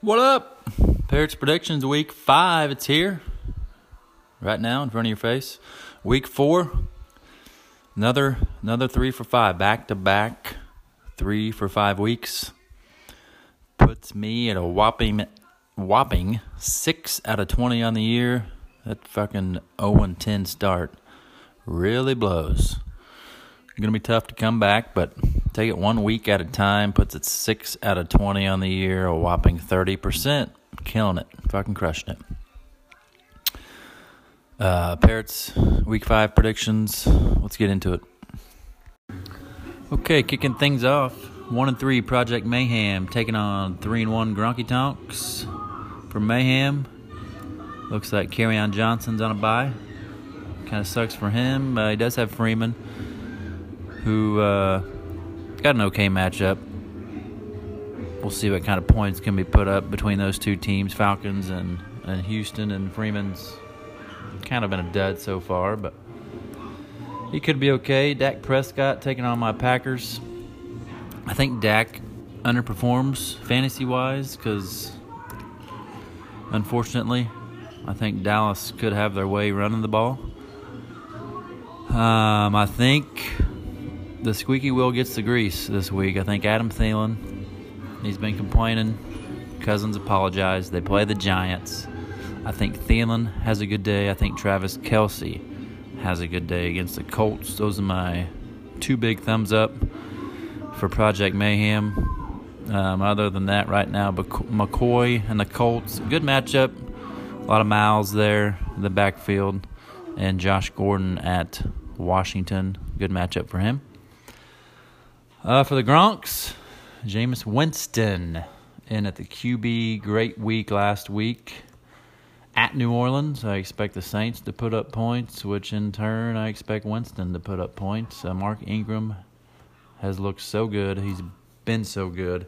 What up? Parrots Predictions Week 5. It's here. Right now in front of your face. Week 4. Another another 3 for 5 back to back 3 for 5 weeks. Puts me at a whopping whopping 6 out of 20 on the year. That fucking 0 10 start really blows. Gonna be tough to come back, but take it one week at a time. Puts it six out of twenty on the year, a whopping thirty percent. Killing it, fucking crushing it. Uh, Parrots week five predictions. Let's get into it. Okay, kicking things off. One and three Project Mayhem taking on three and one Gronky Tonks for Mayhem. Looks like Kerryon Johnson's on a bye. Kind of sucks for him. Uh, he does have Freeman who uh, got an okay matchup. We'll see what kind of points can be put up between those two teams, Falcons and, and Houston. And Freeman's kind of been a dud so far, but he could be okay. Dak Prescott taking on my Packers. I think Dak underperforms fantasy wise because, unfortunately, I think Dallas could have their way running the ball. Um, I think the squeaky wheel gets the grease this week. I think Adam Thielen, he's been complaining. Cousins apologized. They play the Giants. I think Thielen has a good day. I think Travis Kelce has a good day against the Colts. Those are my two big thumbs up for Project Mayhem. Um, other than that, right now, McCoy and the Colts, good matchup. A lot of miles there in the backfield. And Josh Gordon at Washington, good matchup for him. Uh, for the Gronks, Jameis Winston in at the QB. Great week last week at New Orleans. I expect the Saints to put up points, which in turn I expect Winston to put up points. Uh, Mark Ingram has looked so good. He's been so good.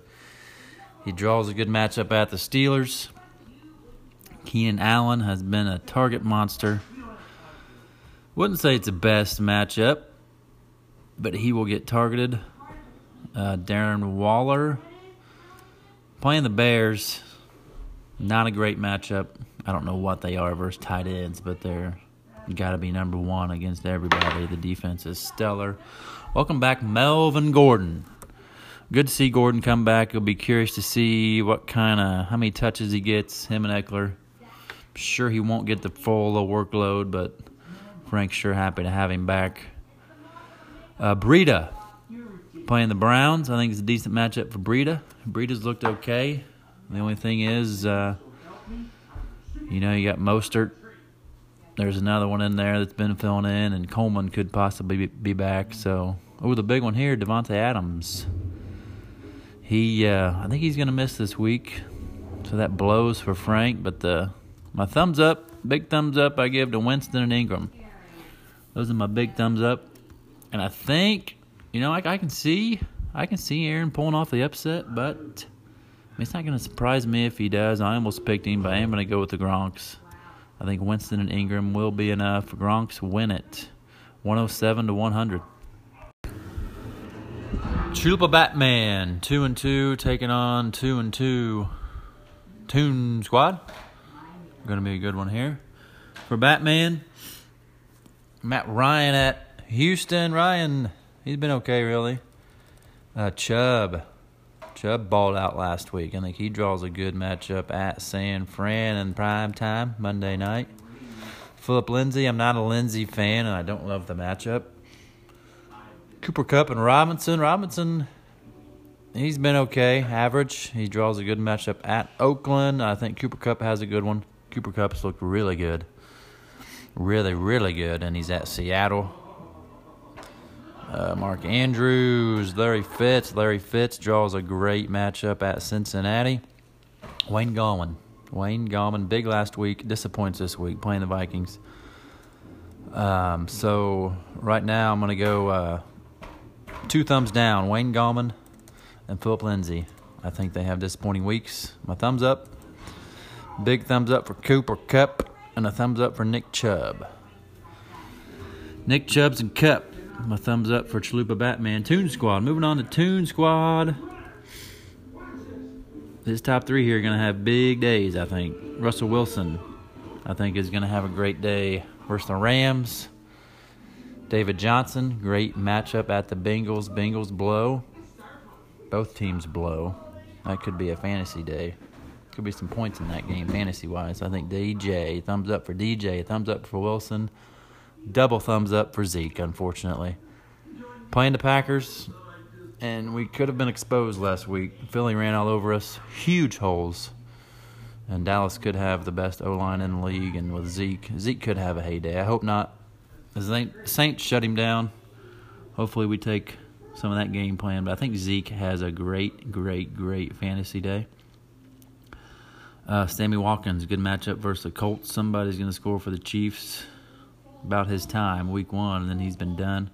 He draws a good matchup at the Steelers. Keenan Allen has been a target monster. Wouldn't say it's the best matchup, but he will get targeted. Uh, Darren Waller playing the Bears. Not a great matchup. I don't know what they are versus tight ends, but they're got to be number one against everybody. The defense is stellar. Welcome back, Melvin Gordon. Good to see Gordon come back. You'll be curious to see what kind of how many touches he gets. Him and Ekeler. I'm sure he won't get the full workload, but Frank's sure happy to have him back. Uh, Breida playing the Browns. I think it's a decent matchup for Breida. Breida's looked okay. The only thing is, uh, you know, you got Mostert. There's another one in there that's been filling in, and Coleman could possibly be back. So, oh, the big one here, Davante Adams. He, uh, I think he's going to miss this week, so that blows for Frank. But the my thumbs up, big thumbs up, I give to Winston and Ingram. Those are my big thumbs up, and I think you know, I, I can see, I can see Aaron pulling off the upset, but it's not going to surprise me if he does. I almost picked him, but I am going to go with the Gronks. I think Winston and Ingram will be enough. Gronks win it, 107 to 100. Chupa Batman, two and two, taking on two and two. Toon Squad. To be a good one here. For Batman, Matt Ryan at Houston. Ryan he's been okay, really. Uh, Chubb. Chubb balled out last week. I think he draws a good matchup at San Fran in prime time, Monday night. Philip Lindsay, I'm not a Lindsay fan, and I don't love the matchup. Cooper Kupp and Robinson. Robinson, he's been okay, average. He draws a good matchup at Oakland. I think Cooper Kupp has a good one. Cooper Kupp's looked really good. Really, really good, and he's at Seattle. Uh, Mark Andrews, Larry Fitz. Larry Fitz draws a great matchup at Cincinnati. Wayne Gallman. Wayne Gallman, big last week, disappoints this week playing the Vikings. Um, so right now I'm going to go uh, two thumbs down. Wayne Gallman and Philip Lindsay. I think they have disappointing weeks. My thumbs up. Big thumbs up for Cooper Kupp and a thumbs up for Nick Chubb. Nick Chubb's and Kupp my thumbs up for Chalupa Batman Toon Squad. Moving on to Toon Squad. This top three here are going to have big days, I think. Russell Wilson, I think, is going to have a great day versus the Rams. David Johnson, great matchup at the Bengals. Bengals blow. Both teams blow. That could be a fantasy day. Could be some points in that game, fantasy wise. I think DJ, thumbs up for DJ, thumbs up for Wilson, double thumbs up for Zeke, unfortunately. Playing the Packers, and we could have been exposed last week. Philly ran all over us, huge holes. And Dallas could have the best O line in the league, and with Zeke, Zeke could have a heyday. I hope not. The Saints shut him down. Hopefully, we take some of that game plan. But I think Zeke has a great, great, great fantasy day. Uh, Sammy Watkins, good matchup versus the Colts. Somebody's going to score for the Chiefs about his time, week one, and then he's been done.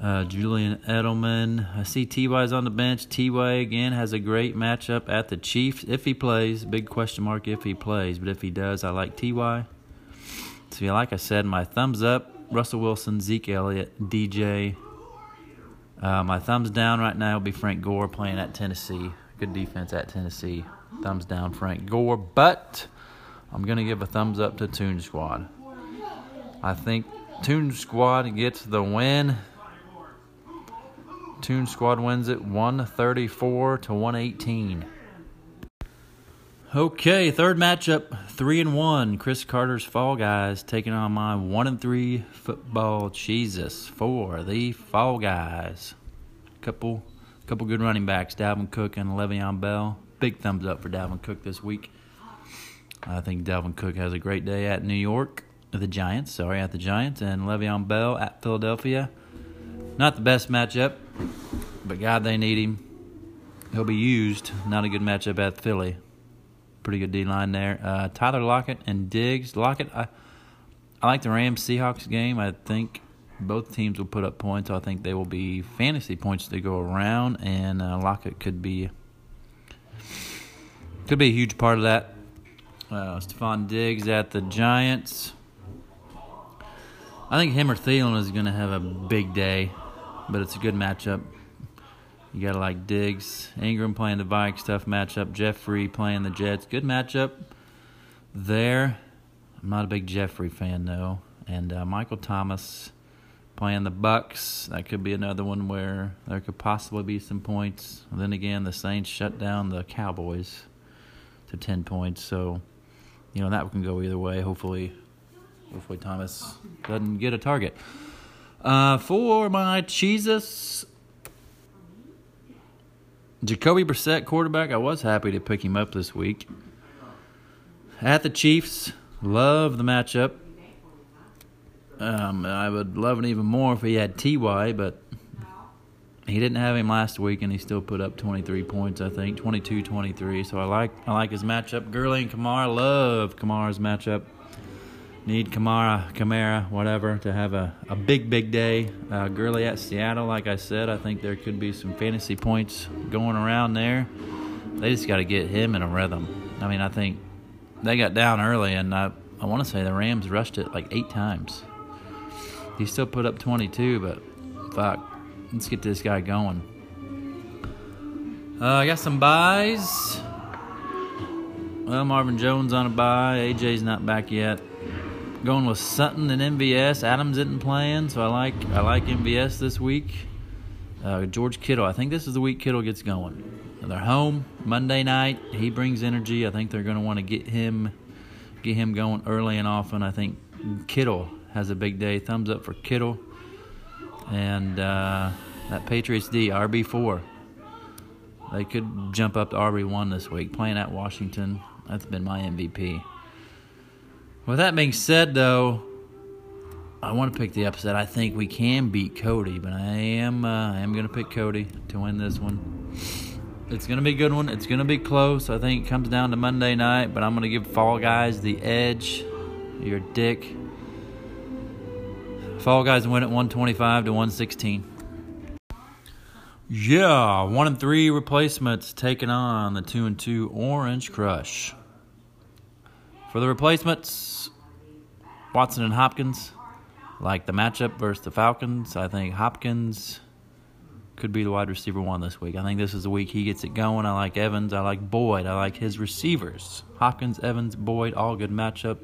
Uh, Julian Edelman. I see T.Y.'s on the bench. T.Y. again has a great matchup at the Chiefs if he plays. Big question mark if he plays, but if he does, I like T.Y. So, yeah, like I said, my thumbs up Russell Wilson, Zeke Elliott, DJ. Uh, my thumbs down right now will be Frank Gore playing at Tennessee. Good defense at Tennessee. Thumbs down, Frank Gore. But I'm going to give a thumbs up to Toon Squad. I think Toon Squad gets the win. Toon Squad wins it 134 to 118. Okay, third matchup, three and one. Chris Carter's Fall Guys taking on my one and three football Jesus for the Fall Guys. Couple, couple good running backs, Dalvin Cook and Le'Veon Bell. Big thumbs up for Dalvin Cook this week. I think Dalvin Cook has a great day at New York, the Giants. Sorry, at the Giants, and Le'Veon Bell at Philadelphia. Not the best matchup, but God, they need him. He'll be used. Not a good matchup at Philly pretty good D line there. Uh, Tyler Lockett and Diggs. Lockett, I, I like the Rams Seahawks game. I think both teams will put up points. I think they will be fantasy points to go around, and uh, Lockett could be could be a huge part of that. Uh, Stefon Diggs at the Giants. I think him or Thielen is going to have a big day, but it's a good matchup. You got to like Diggs. Ingram playing the Vikes, tough matchup. Jeffery playing the Jets, good matchup there. I'm not a big Jeffery fan though. And uh, Michael Thomas playing the Bucs. That could be another one where there could possibly be some points. And then again, the Saints shut down the Cowboys to ten points, so you know that can go either way. Hopefully, hopefully Thomas doesn't get a target. Uh, for my Jesus, Jacoby Brissett, quarterback, I was happy to pick him up this week. At the Chiefs, love the matchup. Um, I would love it even more if he had Ty, but he didn't have him last week, and he still put up 23 points. I think 22-23. So I like I like his matchup. Gurley and Kamara, love Kamara's matchup need Kamara, Kamara, whatever, to have a, a big, big day. Uh, Gurley at Seattle, like I said, I think there could be some fantasy points going around there. They just got to get him in a rhythm. I mean, I think they got down early, and I, I want to say the Rams rushed it like eight times. He still put up 22, but fuck, let's get this guy going. Uh, I got some byes. Well, Marvin Jones on a bye. AJ's not back yet going with Sutton and MVS. Adams isn't playing, so I like I like MVS this week. Uh, George Kittle. I think this is the week Kittle gets going. They're home Monday night. He brings energy. I think they're going to want to get him get him going early and often. I think Kittle has a big day. Thumbs up for Kittle. And uh, that Patriots D RB four. They could jump up to RB one this week. Playing at Washington. That's been my MVP. With that being said, though, I want to pick the upset. I think we can beat Cody, but I am uh, I am going to pick Cody to win this one. It's going to be a good one. It's going to be close. I think it comes down to Monday night, but I'm going to give Fall Guys the edge. You're a dick. Fall Guys win at 125 to 116. Yeah, one and three replacements taking on the two and two Orange Crush. For the replacements, Watson and Hopkins. Like the matchup versus the Falcons, I think Hopkins could be the wide receiver one this week. I think this is the week he gets it going. I like Evans. I like Boyd. I like his receivers. Hopkins, Evans, Boyd, all good matchup.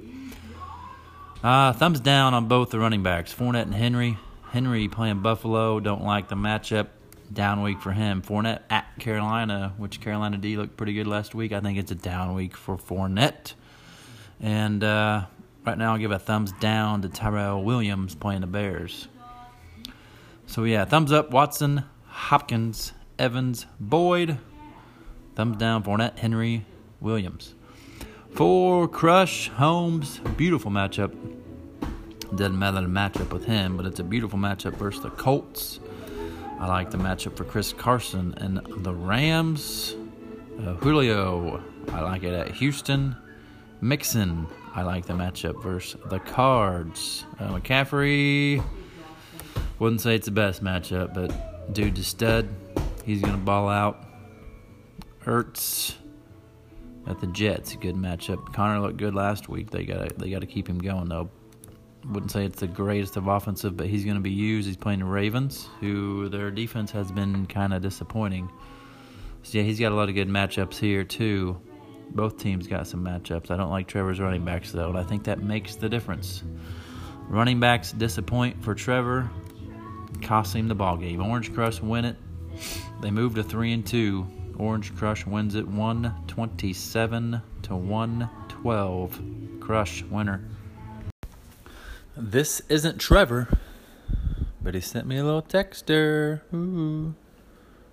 Uh, thumbs down on both the running backs, Fournette and Henry. Henry playing Buffalo. Don't like the matchup. Down week for him. Fournette at Carolina, which Carolina D looked pretty good last week. I think it's a down week for Fournette. And uh, right now, I'll give a thumbs down to Tyrell Williams playing the Bears. So yeah, thumbs up Watson, Hopkins, Evans, Boyd. Thumbs down Fournette, Henry, Williams. For Crush, Holmes, beautiful matchup. Doesn't matter the matchup with him, but it's a beautiful matchup versus the Colts. I like the matchup for Chris Carson and the Rams. Uh, Julio, I like it at Houston. Mixon, I like the matchup versus the Cards. Uh, McCaffrey, wouldn't say it's the best matchup, but dude, the stud. He's gonna ball out. Ertz at the Jets, good matchup. Connor looked good last week. They got they got to keep him going though. Wouldn't say it's the greatest of offensive, but he's going to be used. He's playing the Ravens, who their defense has been kind of disappointing. So yeah, he's got a lot of good matchups here too. Both teams got some matchups. I don't like Trevor's running backs though, and I think that makes the difference. Running backs disappoint for Trevor cost him the ball game. Orange Crush win it. They move to three and two. Orange Crush wins it 127 to 112. Crush winner. This isn't Trevor, but he sent me a little texter. Ooh.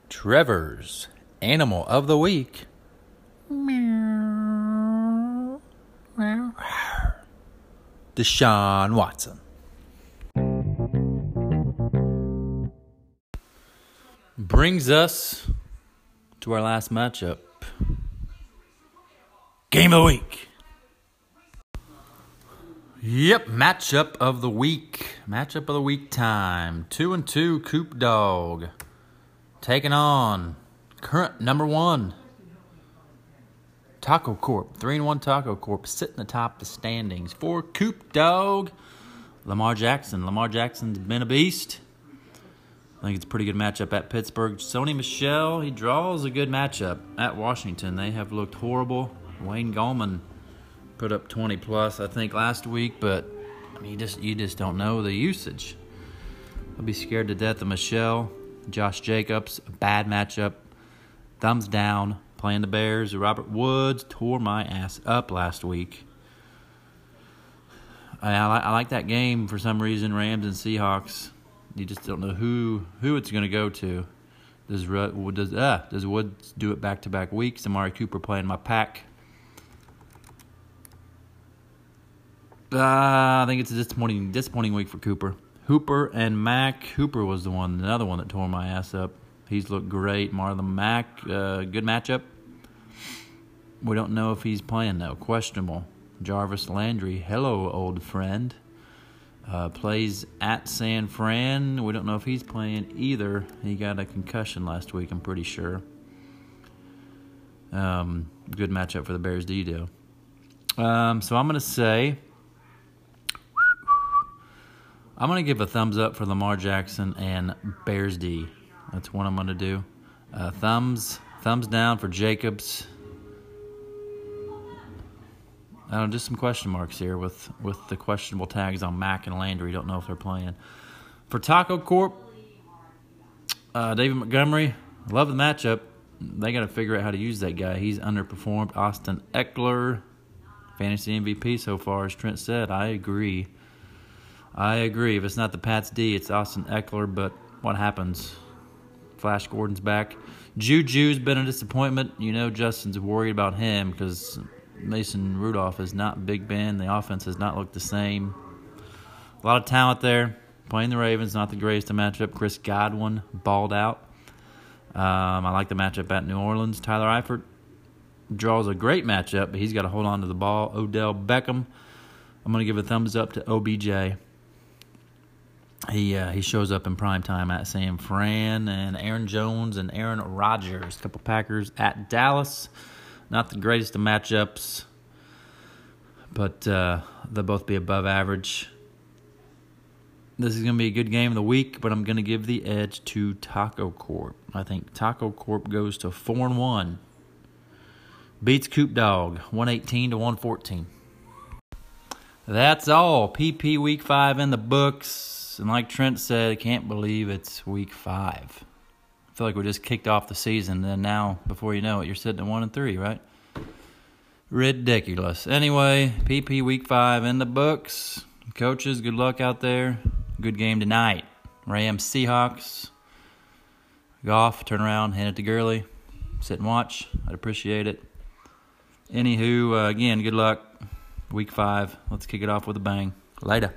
Trevor's animal of the week. Meow. Deshaun Watson. brings us to our last matchup. Game of the week. Yep, matchup of the week. Matchup of the week time. Two and two, Coop Dog. Taking on current number one. Taco Corp. Three and one Taco Corp sitting atop the standings for Coop Dog. Lamar Jackson. Lamar Jackson's been a beast. I think it's a pretty good matchup at Pittsburgh. Sony Michel, he draws a good matchup at Washington. They have looked horrible. Wayne Gallman put up 20 plus, I think, last week, but I mean, you just you just don't know the usage. I'll be scared to death of Michel. Josh Jacobs, a bad matchup. Thumbs down. Playing the Bears. Robert Woods tore my ass up last week. I, I, I like that game for some reason. Rams and Seahawks you just don't know who who it's going to go to. Does does ah does Woods do it back to back weeks? Amari Cooper playing my pack. Uh, I think it's a disappointing disappointing week for Cooper. Hooper and Mack. Hooper was the one, another one that tore my ass up. He's looked great. Marlon Mack, uh, good matchup. We don't know if he's playing though. Questionable. Jarvis Landry, hello, old friend. Uh, plays at San Fran. We don't know if he's playing either. He got a concussion last week, I'm pretty sure. Um, good matchup for the Bears D do. Um, so I'm going to say I'm going to give a thumbs up for Lamar Jackson and Bears D. That's what I'm going to do. Uh, thumbs thumbs down for Jacobs uh, just some question marks here with, with the questionable tags on Mack and Landry. Don't know if they're playing. For Taco Corp, uh, David Montgomery, love the matchup. They got to figure out how to use that guy. He's underperformed. Austin Ekeler, fantasy MVP so far, as Trent said. I agree. I agree. If it's not the Pats D, it's Austin Ekeler, But what happens? Flash Gordon's back. Juju's been a disappointment. You know Justin's worried about him because Mason Rudolph is not Big Ben. The offense has not looked the same. A lot of talent there. Playing the Ravens, not the greatest matchup. Chris Godwin balled out. Um, I like the matchup at New Orleans. Tyler Eifert draws a great matchup, but he's got to hold on to the ball. Odell Beckham, I'm going to give a thumbs up to OBJ. He uh, he shows up in prime time at San Fran and Aaron Jones and Aaron Rodgers, couple Packers at Dallas. Not the greatest of matchups, but uh, they'll both be above average. this is going to be a good game of the week, but I'm going to give the edge to Taco Corp. I think Taco Corp goes to 4 and 1. Beats Coop Dog 118 to 114. That's all. PP week 5 in the books. And like Trent said, I can't believe it's week 5. I feel like we just kicked off the season and now before you know it you're sitting at 1 and 3, right? Ridiculous. Anyway, PP week 5 in the books. Coaches, good luck out there. Good game tonight. Rams, Seahawks. Goff, turn around, hand it to Gurley. Sit and watch. I'd appreciate it. Anywho, uh, again, good luck. Week five. Let's kick it off with a bang. Later.